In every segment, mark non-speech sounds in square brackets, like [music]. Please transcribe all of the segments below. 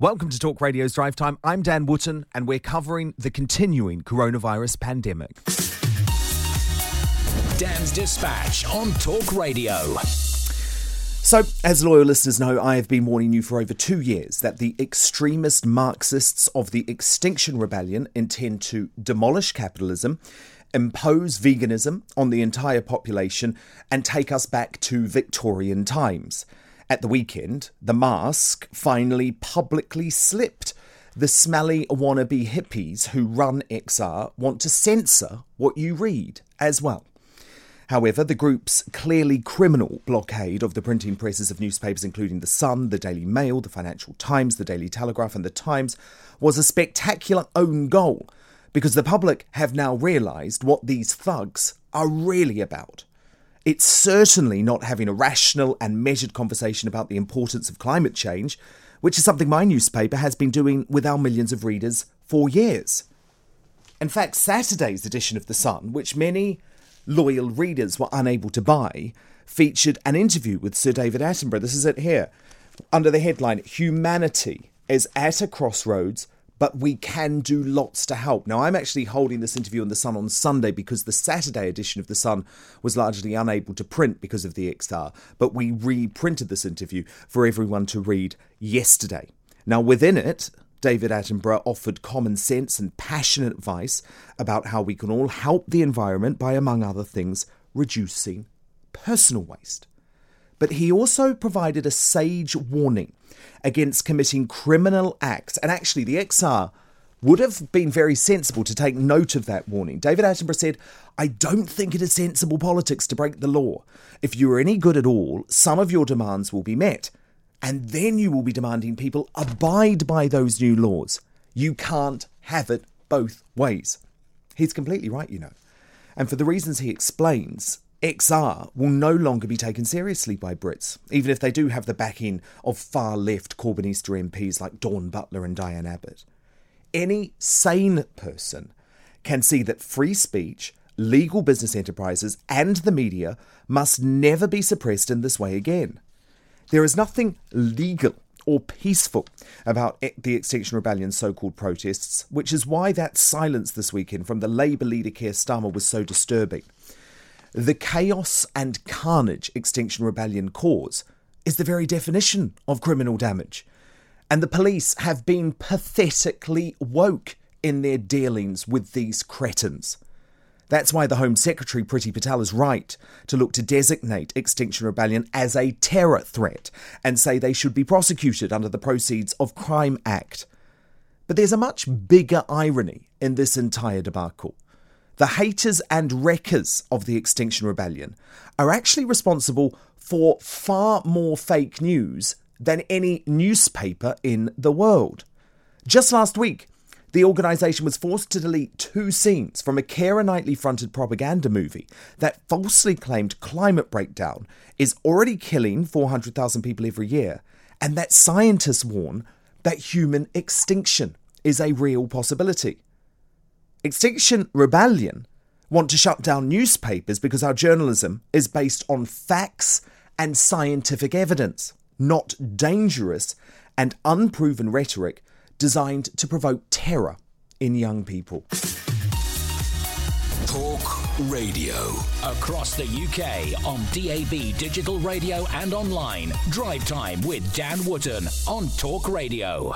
Welcome to Talk Radio's Drive Time. I'm Dan Wootton, and we're covering the continuing coronavirus pandemic. Dan's Dispatch on Talk Radio. So, as loyal listeners know, I have been warning you for over two years that the extremist Marxists of the Extinction Rebellion intend to demolish capitalism, impose veganism on the entire population, and take us back to Victorian times. At the weekend, the mask finally publicly slipped. The smelly wannabe hippies who run XR want to censor what you read as well. However, the group's clearly criminal blockade of the printing presses of newspapers, including The Sun, The Daily Mail, The Financial Times, The Daily Telegraph, and The Times, was a spectacular own goal because the public have now realised what these thugs are really about. It's certainly not having a rational and measured conversation about the importance of climate change, which is something my newspaper has been doing with our millions of readers for years. In fact, Saturday's edition of The Sun, which many loyal readers were unable to buy, featured an interview with Sir David Attenborough. This is it here, under the headline Humanity is at a crossroads but we can do lots to help. Now, I'm actually holding this interview in The Sun on Sunday because the Saturday edition of The Sun was largely unable to print because of the XR, but we reprinted this interview for everyone to read yesterday. Now, within it, David Attenborough offered common sense and passionate advice about how we can all help the environment by, among other things, reducing personal waste. But he also provided a sage warning against committing criminal acts. And actually, the XR would have been very sensible to take note of that warning. David Attenborough said, I don't think it is sensible politics to break the law. If you are any good at all, some of your demands will be met. And then you will be demanding people abide by those new laws. You can't have it both ways. He's completely right, you know. And for the reasons he explains, XR will no longer be taken seriously by Brits, even if they do have the backing of far left Corbynista MPs like Dawn Butler and Diane Abbott. Any sane person can see that free speech, legal business enterprises, and the media must never be suppressed in this way again. There is nothing legal or peaceful about the Extinction Rebellion's so called protests, which is why that silence this weekend from the Labour leader Keir Starmer was so disturbing. The chaos and carnage Extinction Rebellion cause is the very definition of criminal damage. And the police have been pathetically woke in their dealings with these cretins. That's why the Home Secretary Priti Patel is right to look to designate Extinction Rebellion as a terror threat and say they should be prosecuted under the Proceeds of Crime Act. But there's a much bigger irony in this entire debacle. The haters and wreckers of the Extinction Rebellion are actually responsible for far more fake news than any newspaper in the world. Just last week, the organisation was forced to delete two scenes from a Keira Knightley fronted propaganda movie that falsely claimed climate breakdown is already killing 400,000 people every year, and that scientists warn that human extinction is a real possibility. Extinction Rebellion want to shut down newspapers because our journalism is based on facts and scientific evidence, not dangerous and unproven rhetoric designed to provoke terror in young people. Talk Radio. Across the UK on DAB digital radio and online. Drive time with Dan Wootton on Talk Radio.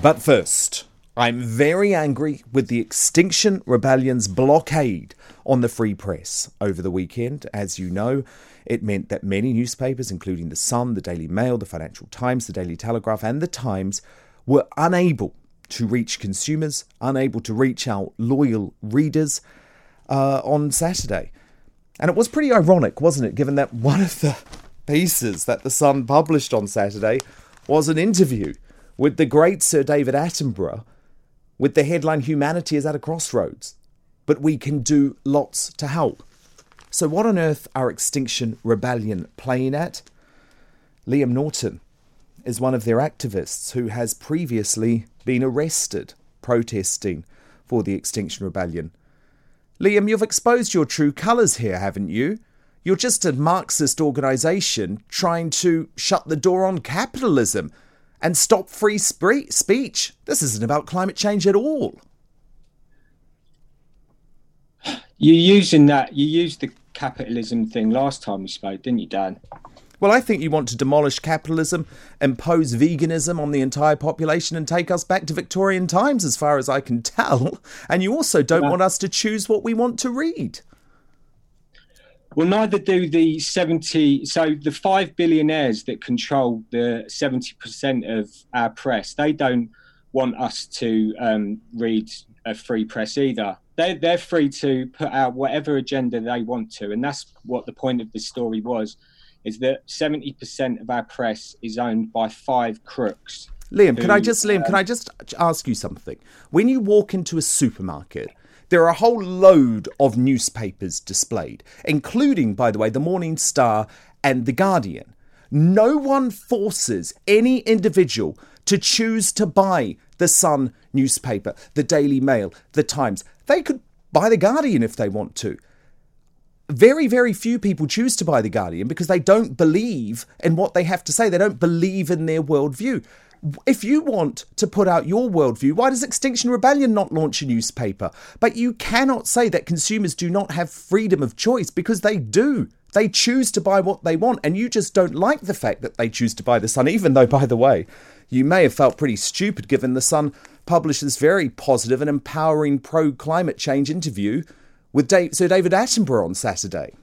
But first, I'm very angry with the Extinction Rebellion's blockade on the free press over the weekend. As you know, it meant that many newspapers, including The Sun, The Daily Mail, The Financial Times, The Daily Telegraph, and The Times, were unable to reach consumers, unable to reach our loyal readers uh, on Saturday. And it was pretty ironic, wasn't it, given that one of the pieces that The Sun published on Saturday was an interview with the great Sir David Attenborough with the headline Humanity is at a crossroads, but we can do lots to help. So, what on earth are Extinction Rebellion playing at? Liam Norton is one of their activists who has previously been arrested protesting for the Extinction Rebellion. Liam, you've exposed your true colours here, haven't you? You're just a Marxist organisation trying to shut the door on capitalism and stop free speech. This isn't about climate change at all. You're using that. You used the capitalism thing last time we spoke, didn't you, Dan? Well, I think you want to demolish capitalism, impose veganism on the entire population, and take us back to Victorian times, as far as I can tell. And you also don't yeah. want us to choose what we want to read. Well, neither do the 70. So the five billionaires that control the 70% of our press, they don't want us to um, read a free press either. They're, they're free to put out whatever agenda they want to. And that's what the point of this story was, is that 70% of our press is owned by five crooks. Liam, who, can I just, Liam, can I just ask you something? When you walk into a supermarket, there are a whole load of newspapers displayed, including, by the way, the Morning Star and The Guardian. No one forces any individual to choose to buy the Sun newspaper, the Daily Mail, the Times. They could buy The Guardian if they want to. Very, very few people choose to buy The Guardian because they don't believe in what they have to say. They don't believe in their worldview if you want to put out your worldview, why does Extinction Rebellion not launch a newspaper? But you cannot say that consumers do not have freedom of choice because they do. They choose to buy what they want, and you just don't like the fact that they choose to buy The Sun, even though, by the way, you may have felt pretty stupid given The Sun published this very positive and empowering pro climate change interview with Dave, Sir David Attenborough on Saturday.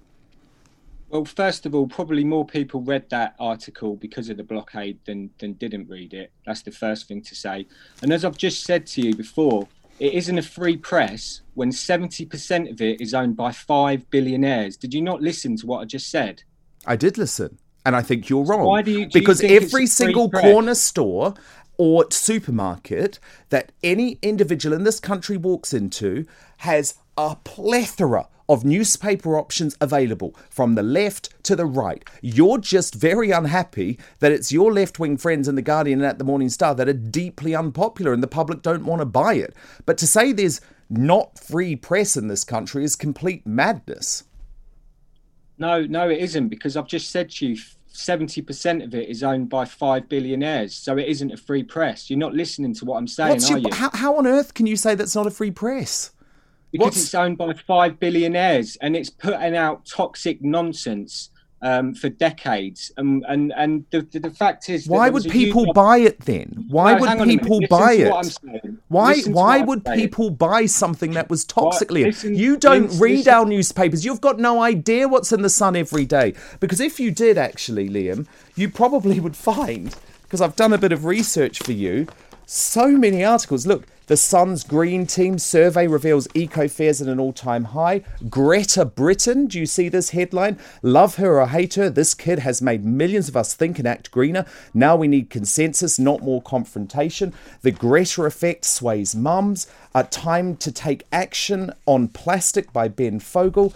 Well, first of all, probably more people read that article because of the blockade than, than didn't read it. That's the first thing to say. And as I've just said to you before, it isn't a free press when 70% of it is owned by five billionaires. Did you not listen to what I just said? I did listen. And I think you're wrong. Why do you, do because you every single press? corner store or supermarket that any individual in this country walks into has a plethora of newspaper options available from the left to the right. You're just very unhappy that it's your left wing friends in The Guardian and at the Morning Star that are deeply unpopular and the public don't want to buy it. But to say there's not free press in this country is complete madness. No, no, it isn't because I've just said to you 70% of it is owned by five billionaires. So it isn't a free press. You're not listening to what I'm saying, What's are you? How, how on earth can you say that's not a free press? Because What's... it's owned by five billionaires and it's putting out toxic nonsense um, for decades. And and and the, the, the fact is, why would people buy it then? Why no, would people buy it? Why why would people saying. buy something that was toxically? Listen, you don't listen, read our newspapers. You've got no idea what's in the Sun every day. Because if you did actually, Liam, you probably would find because I've done a bit of research for you. So many articles. Look, the Sun's Green Team survey reveals eco fears at an all time high. Greta Britain, do you see this headline? Love her or hate her, this kid has made millions of us think and act greener. Now we need consensus, not more confrontation. The Greta effect sways mums. A time to take action on plastic by Ben Fogle.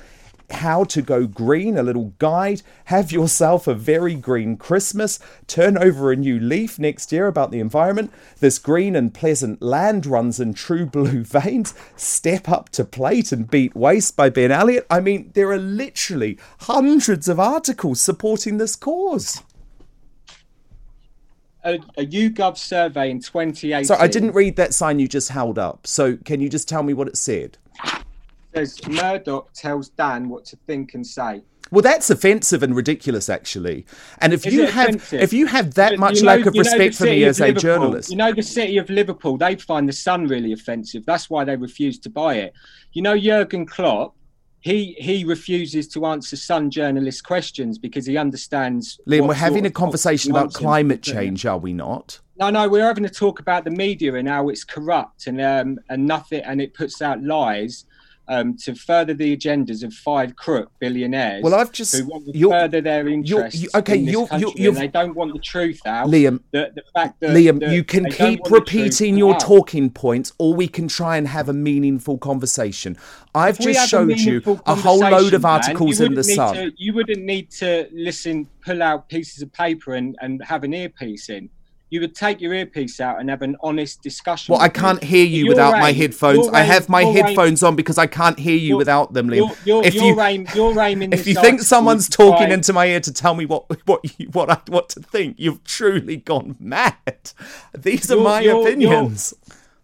How to Go Green, a little guide. Have yourself a very green Christmas. Turn over a new leaf next year about the environment. This green and pleasant land runs in true [laughs] blue veins. Step up to plate and beat waste by Ben Elliott. I mean, there are literally hundreds of articles supporting this cause. A, a YouGov survey in 2018. So I didn't read that sign you just held up. So can you just tell me what it said? Says Murdoch tells Dan what to think and say. Well, that's offensive and ridiculous, actually. And if Is you have offensive? if you have that much know, lack of respect for me as a journalist, you know the city of Liverpool, they find the Sun really offensive. That's why they refuse to buy it. You know, Jurgen Klopp, he he refuses to answer Sun journalists' questions because he understands. Liam, we're having a conversation about climate change, are we not? No, no, we're having a talk about the media and how it's corrupt and um and nothing, and it puts out lies um, to further the agendas of five crook billionaires. Well, I've just who want to further their interests. You, okay, in you're, you're, you're, they don't want the truth out. Liam, the, the fact that Liam, that you can keep repeating your out. talking points, or we can try and have a meaningful conversation. I've if just showed you a whole load of articles man, in the Sun. To, you wouldn't need to listen, pull out pieces of paper, and, and have an earpiece in you would take your earpiece out and have an honest discussion. Well, I can't me. hear you without aim, my headphones. I have my headphones aim, on because I can't hear you without them, Liam. Your, your, if you, your aim [laughs] if you think someone's talking into my ear to tell me what what you, what I what to think, you've truly gone mad. These are my opinions.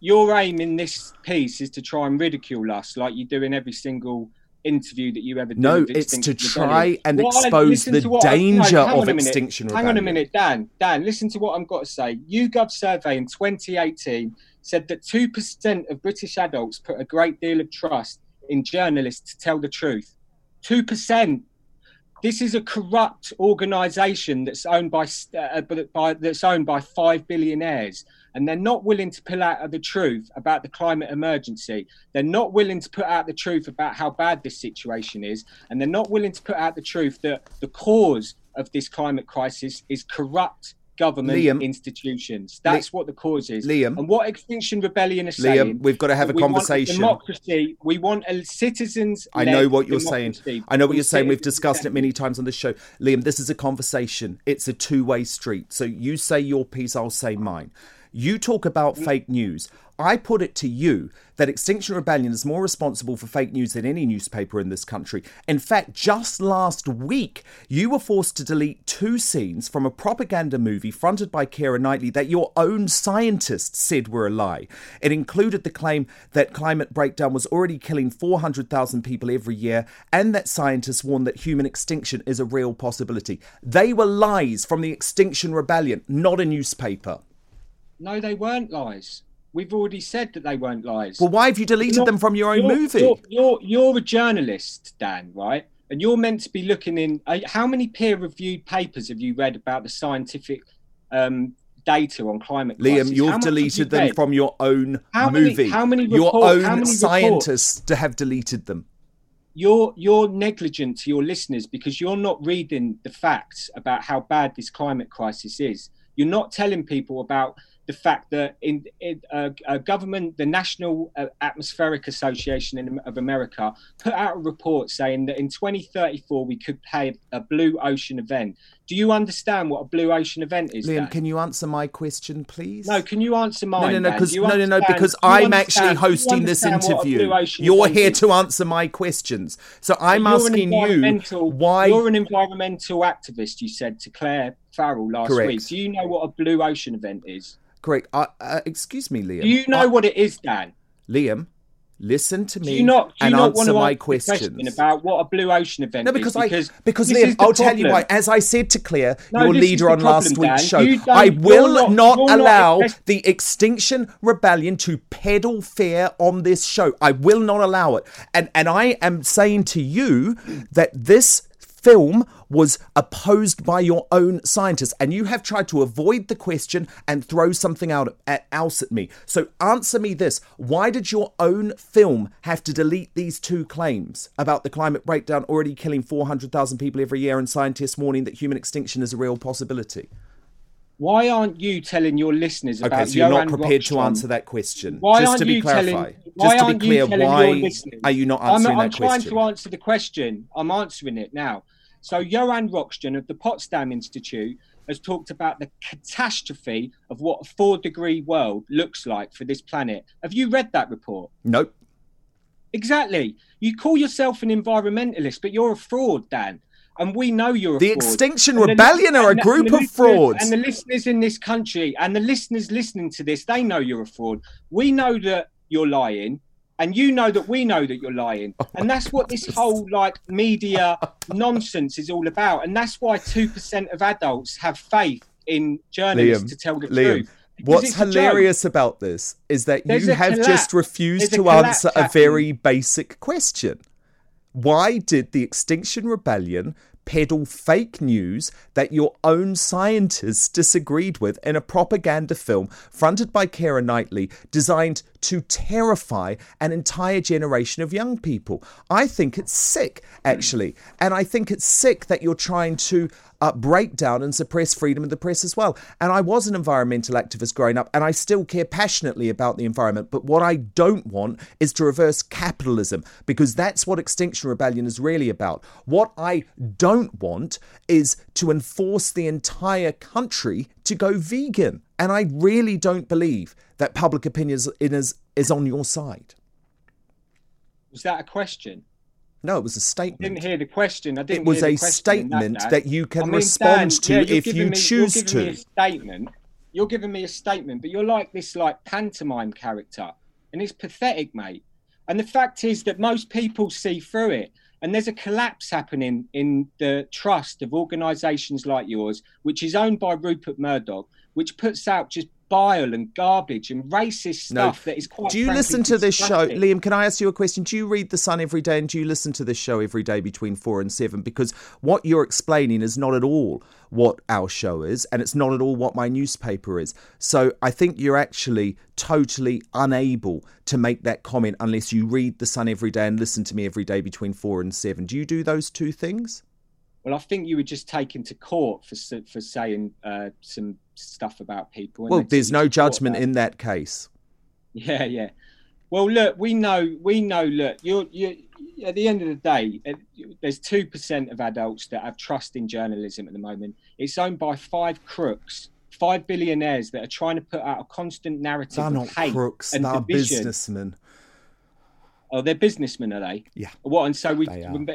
Your aim in this piece is to try and ridicule us, like you do in every single interview that you ever do. No, it's to try and expose the danger no, of extinction Hang on a minute, Dan. Dan, listen to what I've got to say. YouGov survey in 2018 said that 2% of British adults put a great deal of trust in journalists to tell the truth. 2%. This is a corrupt organisation that's owned by, uh, by that's owned by five billionaires and they're not willing to pull out the truth about the climate emergency. They're not willing to put out the truth about how bad this situation is, and they're not willing to put out the truth that the cause of this climate crisis is corrupt government Liam, institutions. That's what the cause is. Liam. And what Extinction Rebellion is Liam, saying. we've got to have a conversation. democracy. We want a citizens. I know what you're saying. I know what you're saying. We've discussed it many times on the show. Liam, this is a conversation. It's a two way street. So you say your piece, I'll say mine. You talk about fake news. I put it to you that Extinction Rebellion is more responsible for fake news than any newspaper in this country. In fact, just last week, you were forced to delete two scenes from a propaganda movie fronted by Keira Knightley that your own scientists said were a lie. It included the claim that climate breakdown was already killing 400,000 people every year and that scientists warned that human extinction is a real possibility. They were lies from the Extinction Rebellion, not a newspaper. No, they weren't lies. We've already said that they weren't lies. Well, why have you deleted you're, them from your own you're, movie? You're, you're, you're a journalist, Dan, right? And you're meant to be looking in. Uh, how many peer-reviewed papers have you read about the scientific um, data on climate Liam, crisis. you've deleted you them from your own how movie. Many, how many report, your own many scientists to have deleted them? You're you're negligent to your listeners because you're not reading the facts about how bad this climate crisis is. You're not telling people about the fact that in, in uh, uh, government, the National uh, Atmospheric Association in, of America put out a report saying that in 2034 we could pay a blue ocean event. Do you understand what a blue ocean event is? Liam, can you answer my question, please? No, can you answer mine? No, no, no, because no, no, no, because I'm actually hosting this interview. You're here is? to answer my questions, so I'm asking you why. You're an environmental activist. You said to Clare Farrell last Correct. week. Do you know what a blue ocean event is? Great. Uh, uh, excuse me, Liam. Do you know what it is, Dan? Liam, listen to me do you not, do you and not answer my questions question about what a blue ocean event no, because is. Because, I, because Liam, I'll problem. tell you why. As I said to Clare, no, your leader on problem, last week's show, I will not, not allow not the Extinction Rebellion to peddle fear on this show. I will not allow it. And and I am saying to you that this film was opposed by your own scientists, and you have tried to avoid the question and throw something out at, else at me. So answer me this: Why did your own film have to delete these two claims about the climate breakdown already killing 400,000 people every year, and scientists warning that human extinction is a real possibility? Why aren't you telling your listeners about Okay, so you're Johan not prepared Rockström? to answer that question. Why just aren't to be you clarify, telling, why just to be clear, why are you not answering I'm, I'm that trying question? to answer the question. I'm answering it now. So Johan Rockström of the Potsdam Institute has talked about the catastrophe of what a four degree world looks like for this planet. Have you read that report? Nope. Exactly. You call yourself an environmentalist, but you're a fraud, Dan. And we know you're a fraud. the fraud. Extinction and Rebellion the, are a group of frauds. And the listeners in this country and the listeners listening to this, they know you're a fraud. We know that you're lying and you know that we know that you're lying. Oh and that's what this whole like media [laughs] nonsense is all about. And that's why 2% of adults have faith in journalists Liam, to tell the Liam, truth. What's hilarious about this is that There's you have just refused There's to answer a very basic question. Why did the Extinction Rebellion peddle fake news that your own scientists disagreed with in a propaganda film fronted by Keira Knightley designed to terrify an entire generation of young people. I think it's sick, actually. And I think it's sick that you're trying to uh, break down and suppress freedom of the press as well. And I was an environmental activist growing up, and I still care passionately about the environment. But what I don't want is to reverse capitalism, because that's what Extinction Rebellion is really about. What I don't want is to enforce the entire country to go vegan. And I really don't believe that public opinion is, is, is on your side. Was that a question? No, it was a statement. I didn't hear the question. I didn't. It was a statement that, that, you can I mean, respond Dan, to yeah, if you me, choose you're to. Me a statement. You're giving me a statement, but you're like this like pantomime character, and it's pathetic, mate. And the fact is that most people see through it. And there's a collapse happening in the trust of organisations like yours, which is owned by Rupert Murdoch, which puts out just bile and garbage and racist stuff no. that is quite. Do you listen to this show, Liam? Can I ask you a question? Do you read the Sun every day, and do you listen to this show every day between four and seven? Because what you're explaining is not at all what our show is, and it's not at all what my newspaper is. So I think you're actually totally unable to make that comment unless you read the Sun every day and listen to me every day between four and seven. Do you do those two things? Well, I think you were just taken to court for for saying uh, some stuff about people. Well, there's no judgment in that case. Yeah, yeah. Well, look, we know, we know. Look, you're, you at the end of the day, there's two percent of adults that have trust in journalism at the moment. It's owned by five crooks, five billionaires that are trying to put out a constant narrative They're of not hate crooks, and they're businessmen. Oh, they're businessmen, are they? Yeah. What? And so we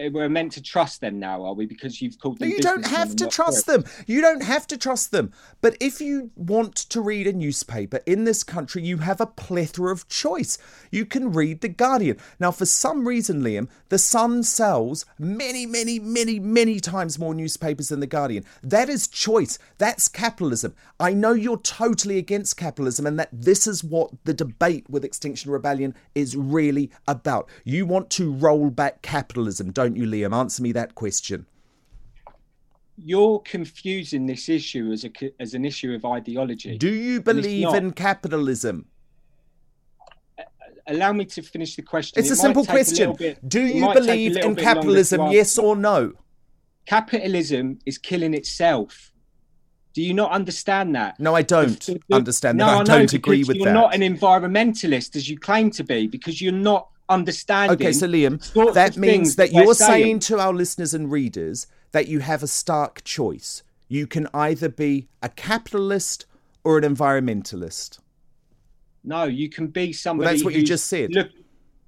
we're meant to trust them now, are we? Because you've called them. No, you don't have to trust them. You don't have to trust them. But if you want to read a newspaper in this country, you have a plethora of choice. You can read the Guardian. Now, for some reason, Liam, the Sun sells many, many, many, many times more newspapers than the Guardian. That is choice. That's capitalism. I know you're totally against capitalism, and that this is what the debate with Extinction Rebellion is really about about. You want to roll back capitalism, don't you, Liam? Answer me that question. You're confusing this issue as a as an issue of ideology. Do you believe in capitalism? Allow me to finish the question. It's it a simple question. A bit, Do you believe in capitalism? Yes or no? Capitalism is killing itself. Do you not understand that? No, I don't the, the, understand that. No, I, I don't agree with you're that. You're not an environmentalist as you claim to be because you're not understanding. Okay, so Liam, that means that you're saying. saying to our listeners and readers that you have a stark choice. You can either be a capitalist or an environmentalist. No, you can be somebody. Well, that's what you just said. Look,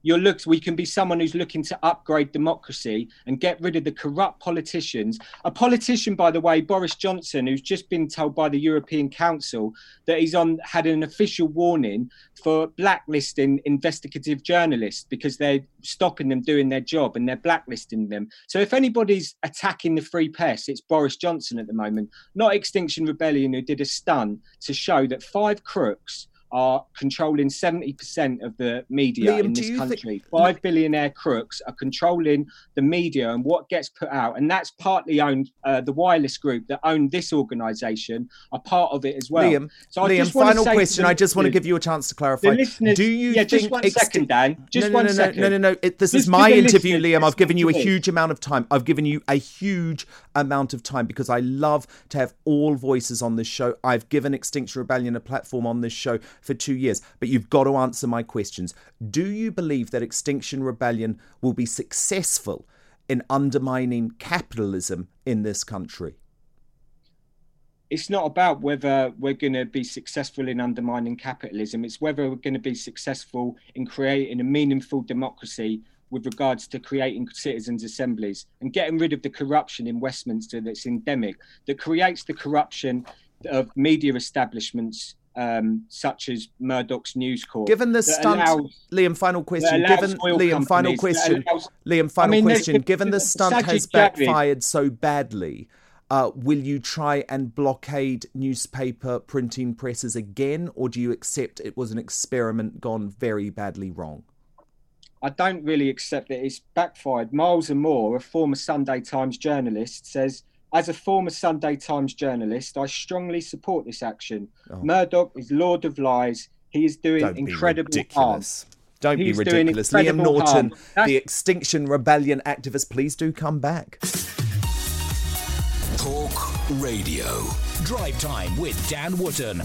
you're looked we can be someone who's looking to upgrade democracy and get rid of the corrupt politicians. A politician by the way boris johnson who's just been told by the european council that he's on had an official warning for blacklisting investigative journalists because they're stopping them doing their job and they're blacklisting them. So if anybody's attacking the free press it's boris johnson at the moment. Not extinction rebellion who did a stunt to show that five crooks are controlling 70% of the media Liam, in this country. Think... Five billionaire crooks are controlling the media and what gets put out. And that's partly owned, uh, the wireless group that own this organisation are part of it as well. Liam, so Liam final question. I just want to give you a chance to clarify. Do you yeah, just one second, Dan. Just no, no, one no, second. No, no, no. It, this just is my interview, Liam. I've given you a huge amount of time. I've given you a huge amount of time because I love to have all voices on this show. I've given Extinction Rebellion a platform on this show for two years. But you've got to answer my questions. Do you believe that Extinction Rebellion will be successful in undermining capitalism in this country? It's not about whether we're going to be successful in undermining capitalism. It's whether we're going to be successful in creating a meaningful democracy with regards to creating citizens' assemblies and getting rid of the corruption in Westminster that's endemic, that creates the corruption of media establishments um, such as Murdoch's News Corp. Given the stunt, allows, Liam, final question. Given Liam, final question. Allows, Liam, final I mean, question. given the stunt has backfired so badly, uh, will you try and blockade newspaper printing presses again, or do you accept it was an experiment gone very badly wrong? I don't really accept that it's backfired. Miles and Moore, a former Sunday Times journalist, says as a former Sunday Times journalist, I strongly support this action. Oh. Murdoch is Lord of Lies. He is doing Don't incredible harm. Don't He's be ridiculous. Liam Norton, the Extinction Rebellion activist, please do come back. Talk Radio. Drive Time with Dan Wootton.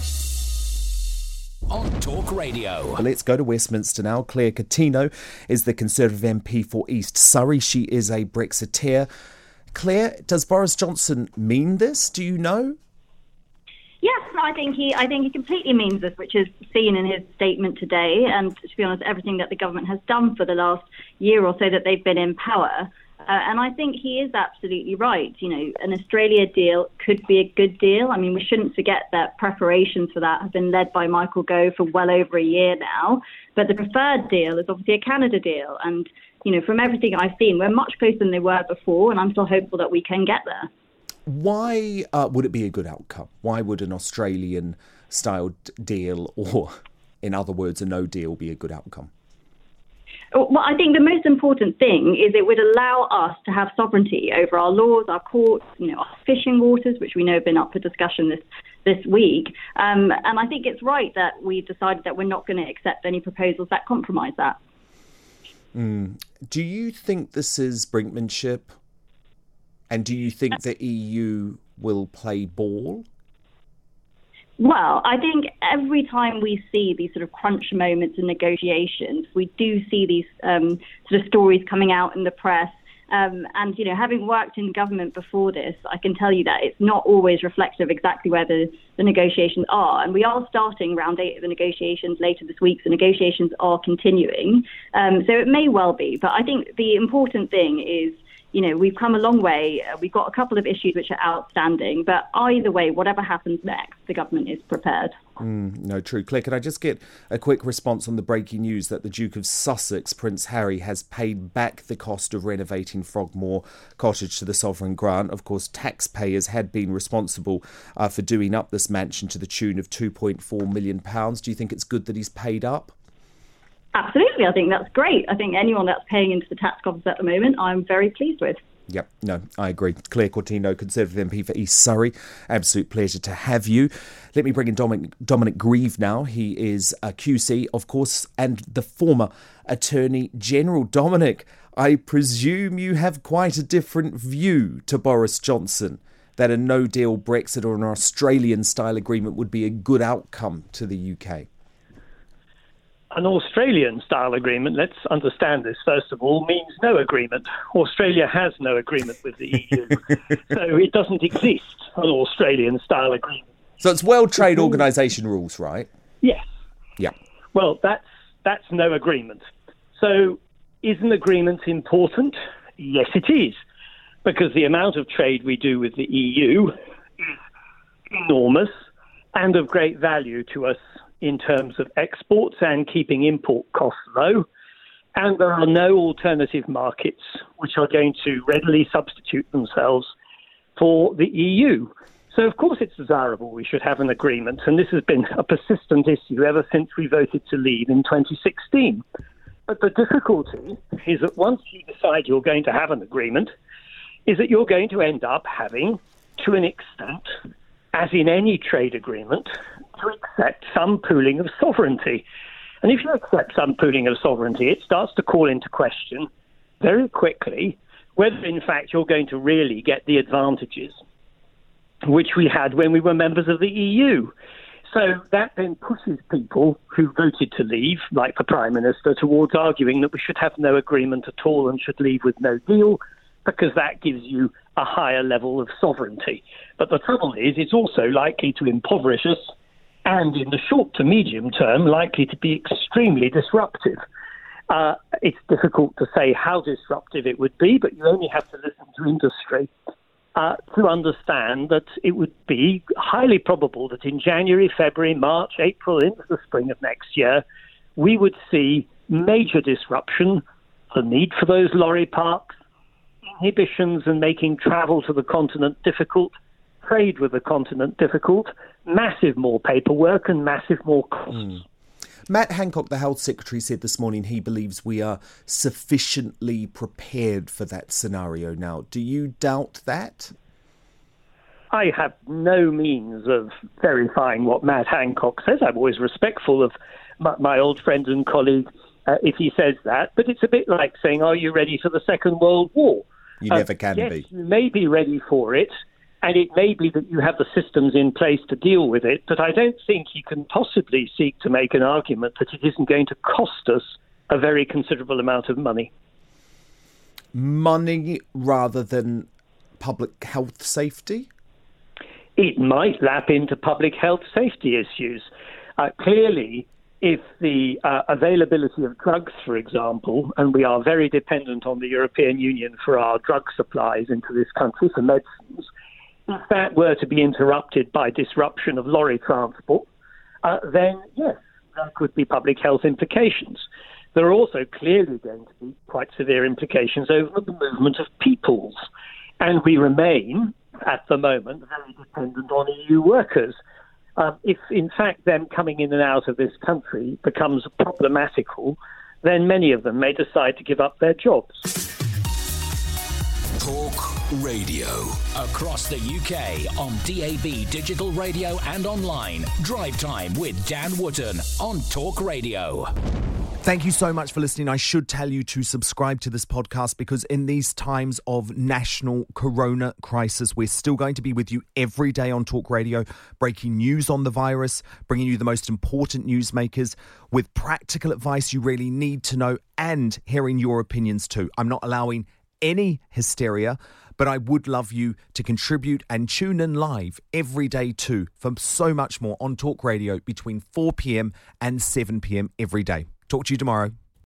On Talk Radio. Well, let's go to Westminster now. Claire Coutinho is the Conservative MP for East Surrey. She is a Brexiteer. Claire, does Boris Johnson mean this? Do you know? Yes, I think he, I think he completely means this, which is seen in his statement today, and to be honest, everything that the government has done for the last year or so that they've been in power. Uh, and I think he is absolutely right. You know, an Australia deal could be a good deal. I mean, we shouldn't forget that preparations for that have been led by Michael Gove for well over a year now. But the preferred deal is obviously a Canada deal. And, you know, from everything I've seen, we're much closer than they were before. And I'm still hopeful that we can get there. Why uh, would it be a good outcome? Why would an Australian style deal, or in other words, a no deal, be a good outcome? Well, I think the most important thing is it would allow us to have sovereignty over our laws, our courts, you know, our fishing waters, which we know have been up for discussion this this week. Um, and I think it's right that we've decided that we're not going to accept any proposals that compromise that. Mm. Do you think this is brinkmanship? And do you think the EU will play ball? Well, I think every time we see these sort of crunch moments in negotiations, we do see these um, sort of stories coming out in the press. Um, and, you know, having worked in government before this, I can tell you that it's not always reflective of exactly where the, the negotiations are. And we are starting round eight of the negotiations later this week. So negotiations are continuing. Um, so it may well be. But I think the important thing is you know, we've come a long way. Uh, we've got a couple of issues which are outstanding, but either way, whatever happens next, the government is prepared. Mm, no, true. Claire, can I just get a quick response on the breaking news that the Duke of Sussex, Prince Harry, has paid back the cost of renovating Frogmore Cottage to the sovereign grant? Of course, taxpayers had been responsible uh, for doing up this mansion to the tune of £2.4 million. Do you think it's good that he's paid up? Absolutely, I think that's great. I think anyone that's paying into the tax coffers at the moment, I'm very pleased with. Yep, no, I agree. Claire Coutinho, Conservative MP for East Surrey. Absolute pleasure to have you. Let me bring in Dominic, Dominic Grieve now. He is a QC, of course, and the former Attorney General. Dominic, I presume you have quite a different view to Boris Johnson that a no deal Brexit or an Australian style agreement would be a good outcome to the UK an Australian style agreement, let's understand this first of all, means no agreement. Australia has no agreement with the EU. [laughs] so it doesn't exist, an Australian style agreement. So it's World Trade Organization rules, right? Yes. Yeah. Well, that's, that's no agreement. So is an agreement important? Yes, it is. Because the amount of trade we do with the EU is enormous and of great value to us in terms of exports and keeping import costs low. And there are no alternative markets which are going to readily substitute themselves for the EU. So, of course, it's desirable we should have an agreement. And this has been a persistent issue ever since we voted to leave in 2016. But the difficulty is that once you decide you're going to have an agreement, is that you're going to end up having, to an extent, as in any trade agreement, to accept some pooling of sovereignty. And if you accept some pooling of sovereignty, it starts to call into question very quickly whether, in fact, you're going to really get the advantages which we had when we were members of the EU. So that then pushes people who voted to leave, like the Prime Minister, towards arguing that we should have no agreement at all and should leave with no deal, because that gives you a higher level of sovereignty. But the trouble is, it's also likely to impoverish us and in the short to medium term, likely to be extremely disruptive. Uh, it's difficult to say how disruptive it would be, but you only have to listen to industry uh, to understand that it would be highly probable that in January, February, March, April, into the spring of next year, we would see major disruption, the need for those lorry parks, inhibitions and making travel to the continent difficult, trade with the continent difficult, massive more paperwork and massive more costs. Mm. Matt Hancock, the Health Secretary, said this morning he believes we are sufficiently prepared for that scenario now. Do you doubt that? I have no means of verifying what Matt Hancock says. I'm always respectful of my, my old friend and colleague uh, if he says that, but it's a bit like saying, Are you ready for the Second World War? You uh, never can yes, be. You may be ready for it, and it may be that you have the systems in place to deal with it, but I don't think you can possibly seek to make an argument that it isn't going to cost us a very considerable amount of money. Money rather than public health safety? it might lap into public health safety issues. Uh, clearly, if the uh, availability of drugs, for example, and we are very dependent on the European Union for our drug supplies into this country for medicines, if that were to be interrupted by disruption of lorry transport, uh, then yes, there could be public health implications. There are also clearly going to be quite severe implications over the movement of peoples. And we remain, at the moment, very dependent on EU workers. Um, if, in fact, them coming in and out of this country becomes problematical, then many of them may decide to give up their jobs. Talk Radio. Across the UK on DAB digital radio and online. Drive time with Dan Wootton on Talk Radio. Thank you so much for listening. I should tell you to subscribe to this podcast because in these times of national corona crisis, we're still going to be with you every day on Talk Radio, breaking news on the virus, bringing you the most important newsmakers with practical advice you really need to know and hearing your opinions too. I'm not allowing any hysteria, but I would love you to contribute and tune in live every day too for so much more on Talk Radio between 4 p.m. and 7 p.m. every day. Talk to you tomorrow.